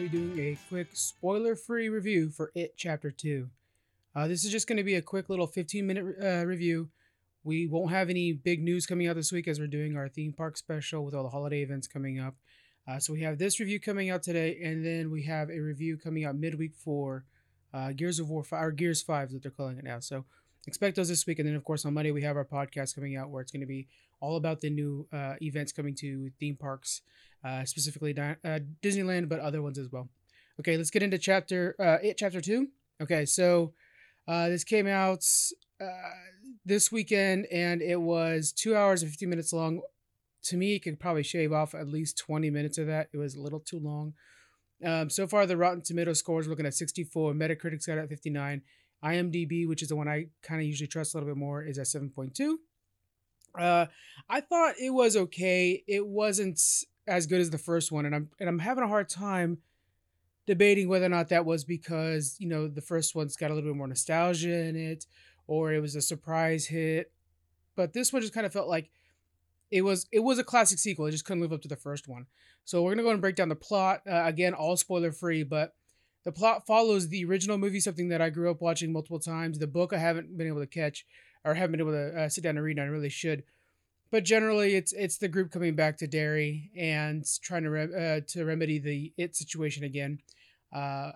be doing a quick spoiler free review for It Chapter 2. Uh, this is just going to be a quick little 15 minute uh, review. We won't have any big news coming out this week as we're doing our theme park special with all the holiday events coming up. Uh, so we have this review coming out today, and then we have a review coming out midweek for uh, Gears of War 5, or Gears 5 that they're calling it now. So expect those this week. And then, of course, on Monday, we have our podcast coming out where it's going to be all about the new uh, events coming to theme parks, uh, specifically uh, Disneyland, but other ones as well. Okay, let's get into chapter uh, it chapter two. Okay, so uh, this came out uh, this weekend, and it was two hours and fifty minutes long. To me, it could probably shave off at least twenty minutes of that. It was a little too long. Um, so far, the Rotten Tomato scores looking at 64. Metacritic's got at 59. IMDb, which is the one I kind of usually trust a little bit more, is at 7.2. Uh, I thought it was okay. It wasn't as good as the first one, and I'm and I'm having a hard time debating whether or not that was because you know the first one's got a little bit more nostalgia in it, or it was a surprise hit. But this one just kind of felt like it was it was a classic sequel. It just couldn't live up to the first one. So we're gonna go and break down the plot uh, again, all spoiler free, but the plot follows the original movie, something that I grew up watching multiple times. The book I haven't been able to catch or haven't been able to uh, sit down and read. And I really should. But generally, it's it's the group coming back to Derry and trying to re- uh, to remedy the it situation again. Uh,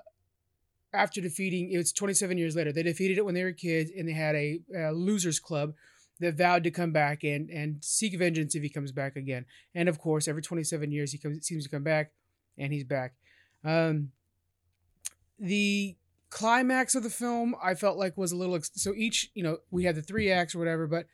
after defeating, it was 27 years later. They defeated it when they were kids, and they had a, a losers club that vowed to come back and and seek vengeance if he comes back again. And of course, every 27 years he comes seems to come back, and he's back. Um, the climax of the film I felt like was a little ex- so each you know we had the three acts or whatever, but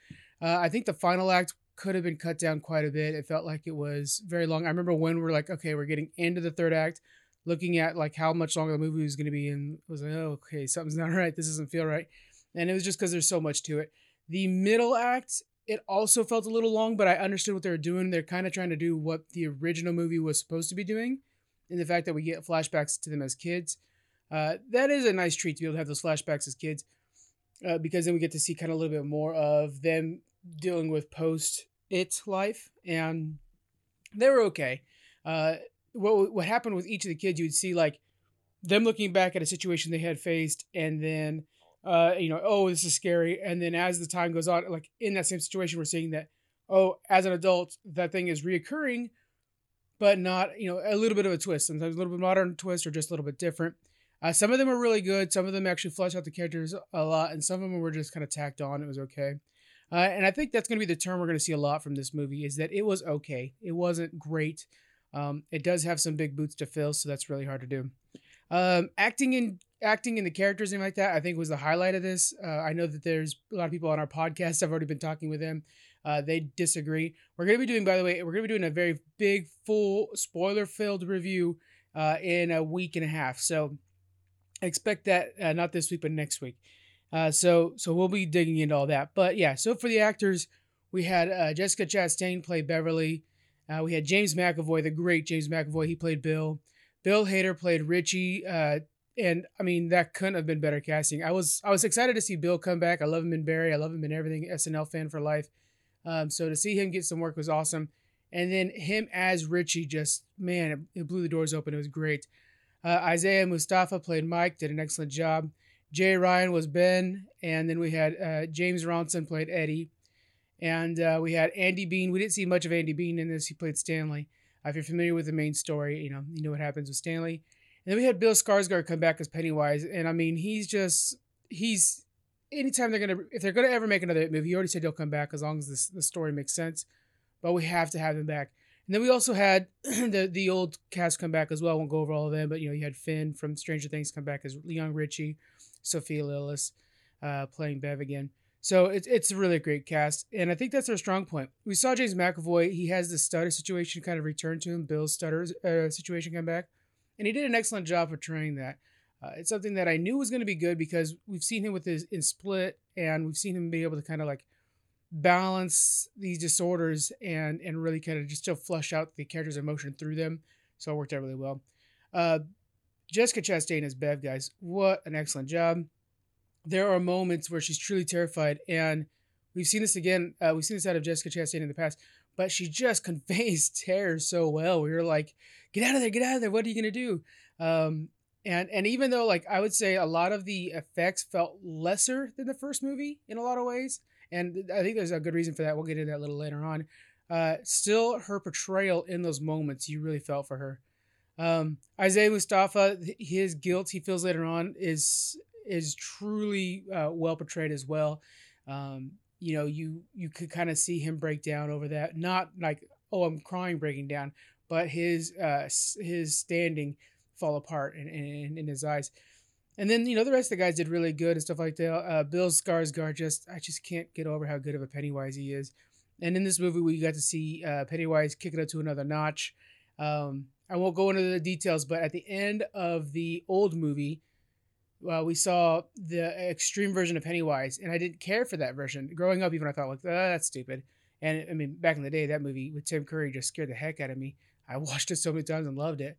uh, I think the final act could have been cut down quite a bit. It felt like it was very long. I remember when we are like, okay, we're getting into the third act, looking at like how much longer the movie was going to be, and I was like, oh, okay, something's not right. This doesn't feel right, and it was just because there's so much to it. The middle act, it also felt a little long, but I understood what they were doing. They're kind of trying to do what the original movie was supposed to be doing, in the fact that we get flashbacks to them as kids. Uh, that is a nice treat to be able to have those flashbacks as kids, uh, because then we get to see kind of a little bit more of them dealing with post it life, and they were okay. Uh, what what happened with each of the kids, you would see like them looking back at a situation they had faced, and then uh, you know, oh, this is scary, and then as the time goes on, like in that same situation, we're seeing that oh, as an adult, that thing is reoccurring, but not you know a little bit of a twist, sometimes a little bit modern twist, or just a little bit different. Uh, some of them are really good. Some of them actually flesh out the characters a lot, and some of them were just kind of tacked on. It was okay. Uh, and I think that's going to be the term we're going to see a lot from this movie is that it was okay. It wasn't great. Um, it does have some big boots to fill, so that's really hard to do. Um, acting in acting in the characters and like that, I think was the highlight of this. Uh, I know that there's a lot of people on our podcast. I've already been talking with them. Uh, they disagree. We're going to be doing, by the way, we're going to be doing a very big, full, spoiler-filled review uh, in a week and a half. So expect that uh, not this week but next week. Uh, so so we'll be digging into all that. But yeah, so for the actors, we had uh, Jessica Chastain play Beverly. Uh, we had James McAvoy, the great James McAvoy. He played Bill. Bill Hader played Richie. Uh, and I mean that couldn't have been better casting. I was I was excited to see Bill come back. I love him in Barry. I love him in everything. SNL fan for life. Um, so to see him get some work was awesome. And then him as Richie, just man, it, it blew the doors open. It was great. Uh, Isaiah Mustafa played Mike, did an excellent job. Jay Ryan was Ben, and then we had uh, James Ransone played Eddie, and uh, we had Andy Bean. We didn't see much of Andy Bean in this. He played Stanley. if you're familiar with the main story, you know you know what happens with Stanley. And then we had Bill Skarsgård come back as Pennywise, and I mean he's just he's anytime they're gonna if they're gonna ever make another movie, he already said he'll come back as long as this, the story makes sense. But we have to have him back. And then we also had the the old cast come back as well. I won't go over all of them, but you know, you had Finn from Stranger Things come back as young Richie, Sophia Lillis uh, playing Bev again. So it's it's a really great cast, and I think that's our strong point. We saw James McAvoy; he has the stutter situation kind of return to him. Bill's stutter uh, situation come back, and he did an excellent job portraying that. Uh, it's something that I knew was going to be good because we've seen him with his in Split, and we've seen him be able to kind of like balance these disorders and and really kind of just still flush out the character's emotion through them. So it worked out really well. Uh, Jessica Chastain as Bev, guys, what an excellent job. There are moments where she's truly terrified, and we've seen this again. Uh, we've seen this out of Jessica Chastain in the past, but she just conveys terror so well. We were like, "Get out of there! Get out of there! What are you gonna do?" Um, and and even though like I would say a lot of the effects felt lesser than the first movie in a lot of ways, and I think there's a good reason for that. We'll get into that a little later on. Uh, still, her portrayal in those moments, you really felt for her. Um, Isaiah Mustafa, his guilt he feels later on is is truly uh, well portrayed as well. Um, you know, you you could kind of see him break down over that. Not like oh, I'm crying, breaking down, but his uh, his standing fall apart in, in, in his eyes. And then you know the rest of the guys did really good and stuff like that. Uh, Bill Skarsgård just I just can't get over how good of a Pennywise he is. And in this movie, we got to see uh, Pennywise kick it up to another notch. Um, I won't go into the details, but at the end of the old movie, well, we saw the extreme version of Pennywise, and I didn't care for that version. Growing up, even I thought like, oh, that's stupid. And I mean, back in the day, that movie with Tim Curry just scared the heck out of me. I watched it so many times and loved it.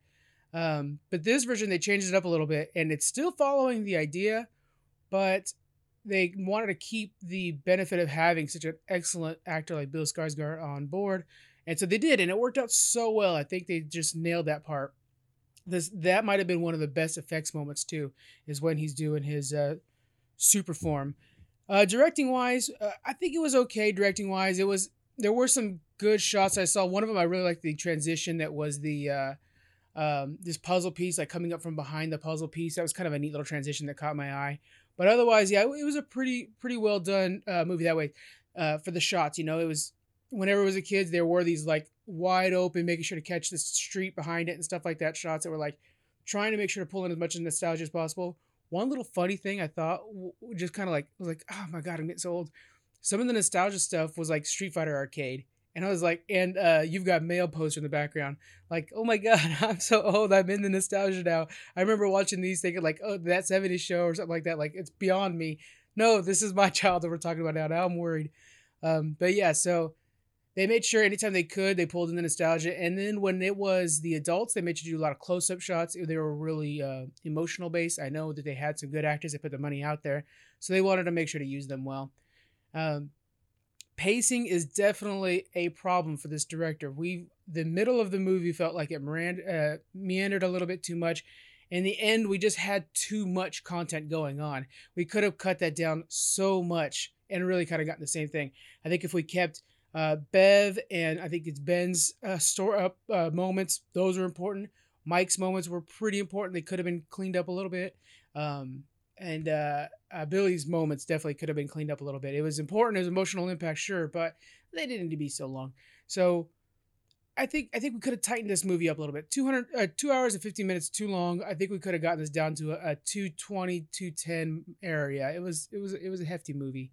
Um, but this version, they changed it up a little bit, and it's still following the idea, but they wanted to keep the benefit of having such an excellent actor like Bill Skarsgård on board, and so they did, and it worked out so well. I think they just nailed that part. This that might have been one of the best effects moments too, is when he's doing his uh, super form. Uh, directing wise, uh, I think it was okay. Directing wise, it was there were some good shots. I saw one of them. I really liked the transition that was the uh, um, this puzzle piece, like coming up from behind the puzzle piece. That was kind of a neat little transition that caught my eye. But otherwise, yeah, it was a pretty pretty well done uh, movie that way. Uh, for the shots, you know, it was whenever it was a kid, there were these like wide open, making sure to catch the street behind it and stuff like that. Shots that were like trying to make sure to pull in as much nostalgia as possible. One little funny thing I thought just kind of like was like, oh my god, I'm getting so old. Some of the nostalgia stuff was like Street Fighter Arcade, and I was like, and uh, you've got mail poster in the background. Like, oh my God, I'm so old. I'm in the nostalgia now. I remember watching these thinking, like, oh, that 70s show or something like that. Like, it's beyond me. No, this is my child that we're talking about now. Now I'm worried. Um, but yeah, so they made sure anytime they could, they pulled in the nostalgia. And then when it was the adults, they made sure to do a lot of close up shots. They were really uh, emotional based. I know that they had some good actors. They put the money out there. So they wanted to make sure to use them well. Um, pacing is definitely a problem for this director. We the middle of the movie felt like it uh, meandered a little bit too much. In the end, we just had too much content going on. We could have cut that down so much and really kind of gotten the same thing. I think if we kept uh, Bev and I think it's Ben's uh, store up uh, moments, those are important. Mike's moments were pretty important. They could have been cleaned up a little bit. Um, and uh, uh, Billy's moments definitely could have been cleaned up a little bit. It was important, it was emotional impact, sure, but they didn't need to be so long. So I think I think we could have tightened this movie up a little bit. 200 uh, 2 hours and 15 minutes too long. I think we could have gotten this down to a, a 220 210 area. It was it was it was a hefty movie.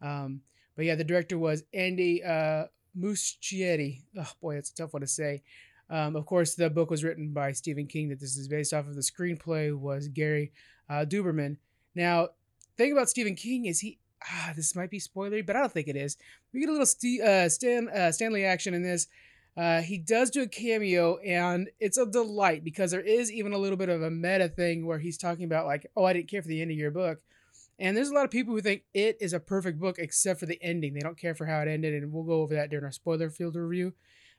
Um, but yeah, the director was Andy uh Muschietti. Oh boy, that's a tough one to say. Um, of course, the book was written by Stephen King that this is based off of. The screenplay was Gary uh, Dauberman. Now, thing about Stephen King is he ah, this might be spoilery, but I don't think it is. We get a little uh, Stan uh, Stanley action in this. Uh, he does do a cameo, and it's a delight because there is even a little bit of a meta thing where he's talking about like, "Oh, I didn't care for the end of your book," and there's a lot of people who think it is a perfect book except for the ending. They don't care for how it ended, and we'll go over that during our spoiler field review.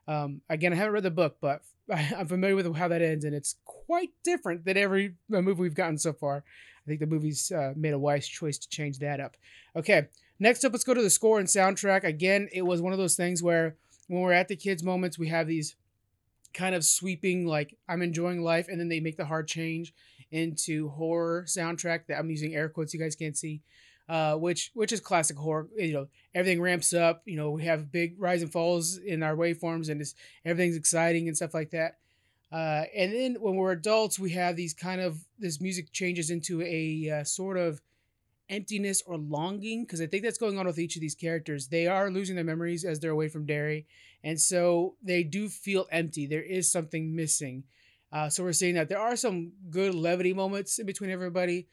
Um, again, I haven't read the book, but I'm familiar with how that ends, and it's quite different than every movie we've gotten so far. I think the movie's uh, made a wise choice to change that up. Okay, next up, let's go to the score and soundtrack. Again, it was one of those things where when we're at the kids' moments, we have these kind of sweeping, like, I'm enjoying life, and then they make the hard change into horror soundtrack that I'm using air quotes you guys can't see. Uh, which which is classic horror. You know, everything ramps up. You know, we have big rise and falls in our waveforms, and it's, everything's exciting and stuff like that. Uh, and then when we're adults, we have these kind of this music changes into a uh, sort of emptiness or longing because I think that's going on with each of these characters. They are losing their memories as they're away from Derry, and so they do feel empty. There is something missing. Uh, so we're seeing that there are some good levity moments in between everybody,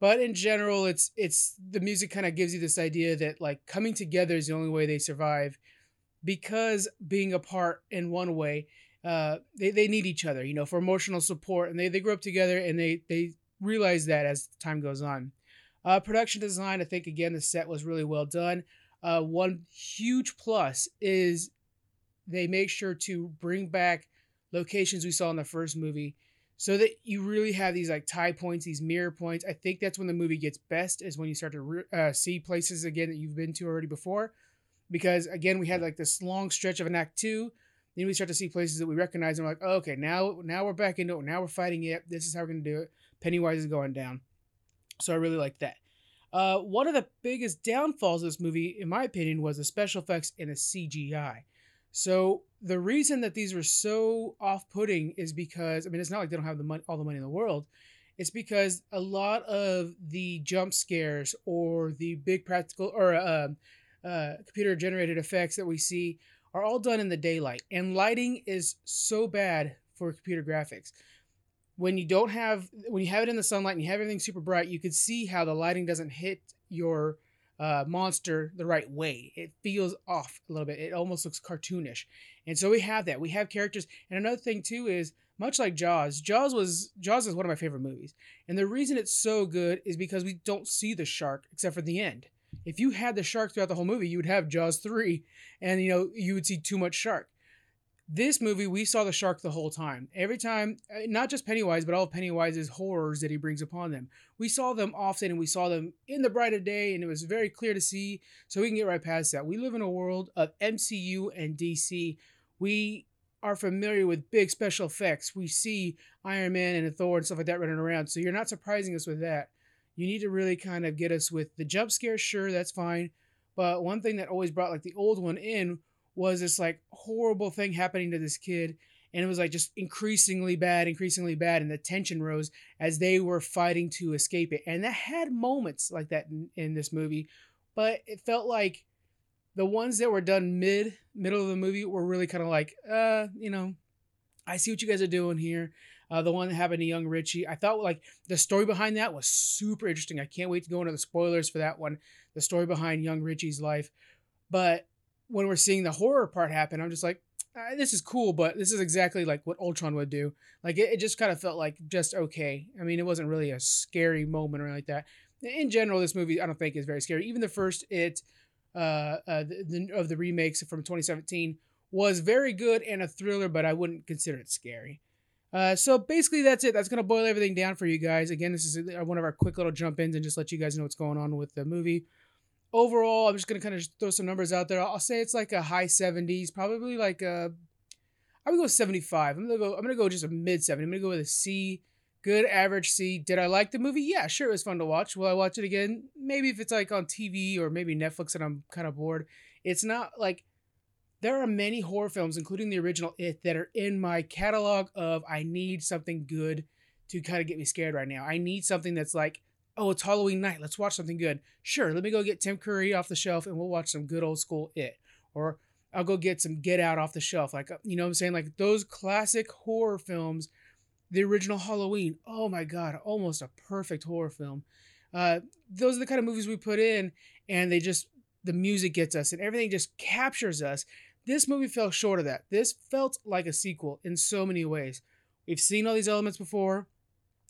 but in general, it's it's the music kind of gives you this idea that like coming together is the only way they survive, because being apart in one way uh, they, they need each other, you know, for emotional support. And they, they grow up together and they, they realize that as time goes on. Uh, production design, I think, again, the set was really well done. Uh, one huge plus is they make sure to bring back locations we saw in the first movie. so that you really have these like tie points, these mirror points. I think that's when the movie gets best is when you start to re- uh, see places again that you've been to already before, because again we had like this long stretch of an act two. Then we start to see places that we recognize and we're like, oh, okay, now now we're back into it. Now we're fighting it. This is how we're gonna do it. Pennywise is going down. So I really like that. Uh, one of the biggest downfalls of this movie, in my opinion, was the special effects and the CGI. So the reason that these were so off-putting is because I mean it's not like they don't have the money, all the money in the world. It's because a lot of the jump scares or the big practical or uh, uh, computer-generated effects that we see are all done in the daylight, and lighting is so bad for computer graphics. When you don't have when you have it in the sunlight and you have everything super bright, you could see how the lighting doesn't hit your uh, monster the right way. It feels off a little bit. It almost looks cartoonish. And so we have that. We have characters. And another thing too is much like Jaws, Jaws was Jaws is one of my favorite movies. And the reason it's so good is because we don't see the shark except for the end. If you had the shark throughout the whole movie, you would have Jaws 3 and you know, you would see too much shark. This movie, we saw the shark the whole time. Every time, uh, not just Pennywise, but all of Pennywise's horrors that he brings upon them. We saw them often and we saw them in the bright of day, and it was very clear to see. So we can get right past that. We live in a world of MCU and DC. We are familiar with big special effects. We see Iron Man and Thor and stuff like that running around. So you're not surprising us with that. You need to really kind of get us with the jump scare. Sure, that's fine. But one thing that always brought like the old one in was this like horrible thing happening to this kid and it was like just increasingly bad increasingly bad and the tension rose as they were fighting to escape it. And that had moments like that in, in this movie but it felt like the ones that were done mid middle of the movie were really kind of like uh you know i see what you guys are doing here. Uh, the one that happened to young richie i thought like the story behind that was super interesting. I can't wait to go into the spoilers for that one the story behind young richie's life. But when we're seeing the horror part happen, I'm just like, ah, this is cool, but this is exactly like what Ultron would do. Like it, it just kind of felt like just okay. I mean, it wasn't really a scary moment or anything like that. In general, this movie I don't think is very scary. Even the first it uh, uh the, the, of the remakes from 2017 was very good and a thriller, but I wouldn't consider it scary. Uh, so basically that's it. That's gonna boil everything down for you guys. Again, this is one of our quick little jump ins and just let you guys know what's going on with the movie overall, I'm just gonna kind of throw some numbers out there. I'll say it's like a high 70s, probably like a. I would go 75. I'm gonna go. I'm gonna go just a mid 70. I'm gonna go with a C, good average C. Did I like the movie? Yeah, sure, it was fun to watch. Will I watch it again? Maybe if it's like on TV or maybe Netflix and I'm kind of bored. It's not like there are many horror films, including the original It, that are in my catalog of I need something good to kind of get me scared right now. I need something that's like oh, it's Halloween night. Let's watch something good. Sure, let me go get Tim Curry off the shelf and we'll watch some good old school It. Or I'll go get some Get Out off the shelf. Like, you know what I'm saying? Like those classic horror films, the original Halloween. Oh my God, almost a perfect horror film. Uh, those are the kind of movies we put in, and they just, the music gets us and everything just captures us. This movie fell short of that. This felt like a sequel in so many ways. We've seen all these elements before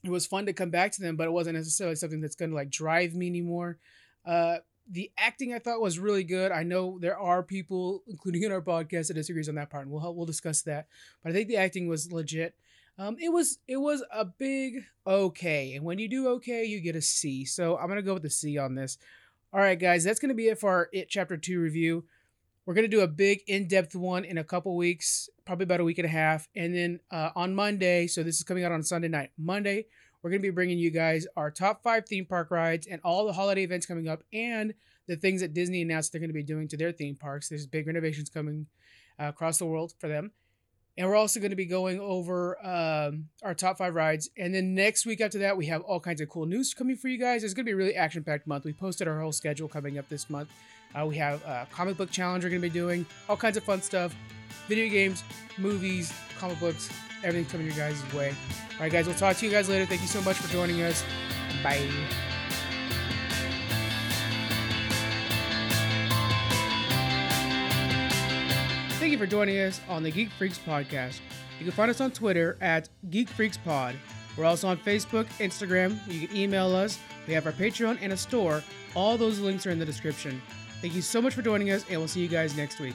it was fun to come back to them, but it wasn't necessarily something that's going to like drive me anymore. Uh, the acting I thought was really good. I know there are people, including in our podcast, that disagrees on that part, and we'll we'll discuss that. But I think the acting was legit. Um, it was it was a big okay, and when you do okay, you get a C. So I'm gonna go with the C on this. All right, guys, that's gonna be it for our It Chapter Two review. We're gonna do a big in-depth one in a couple weeks, probably about a week and a half, and then uh, on Monday. So this is coming out on Sunday night. Monday, we're gonna be bringing you guys our top five theme park rides and all the holiday events coming up, and the things that Disney announced they're gonna be doing to their theme parks. There's big renovations coming uh, across the world for them. And we're also going to be going over um, our top five rides. And then next week after that, we have all kinds of cool news coming for you guys. It's going to be a really action packed month. We posted our whole schedule coming up this month. Uh, we have a comic book challenge we're going to be doing, all kinds of fun stuff, video games, movies, comic books, everything coming your guys' way. All right, guys, we'll talk to you guys later. Thank you so much for joining us. Bye. Thank you for joining us on the Geek Freaks podcast. You can find us on Twitter at Geek Freaks Pod. We're also on Facebook, Instagram. You can email us. We have our Patreon and a store. All those links are in the description. Thank you so much for joining us, and we'll see you guys next week.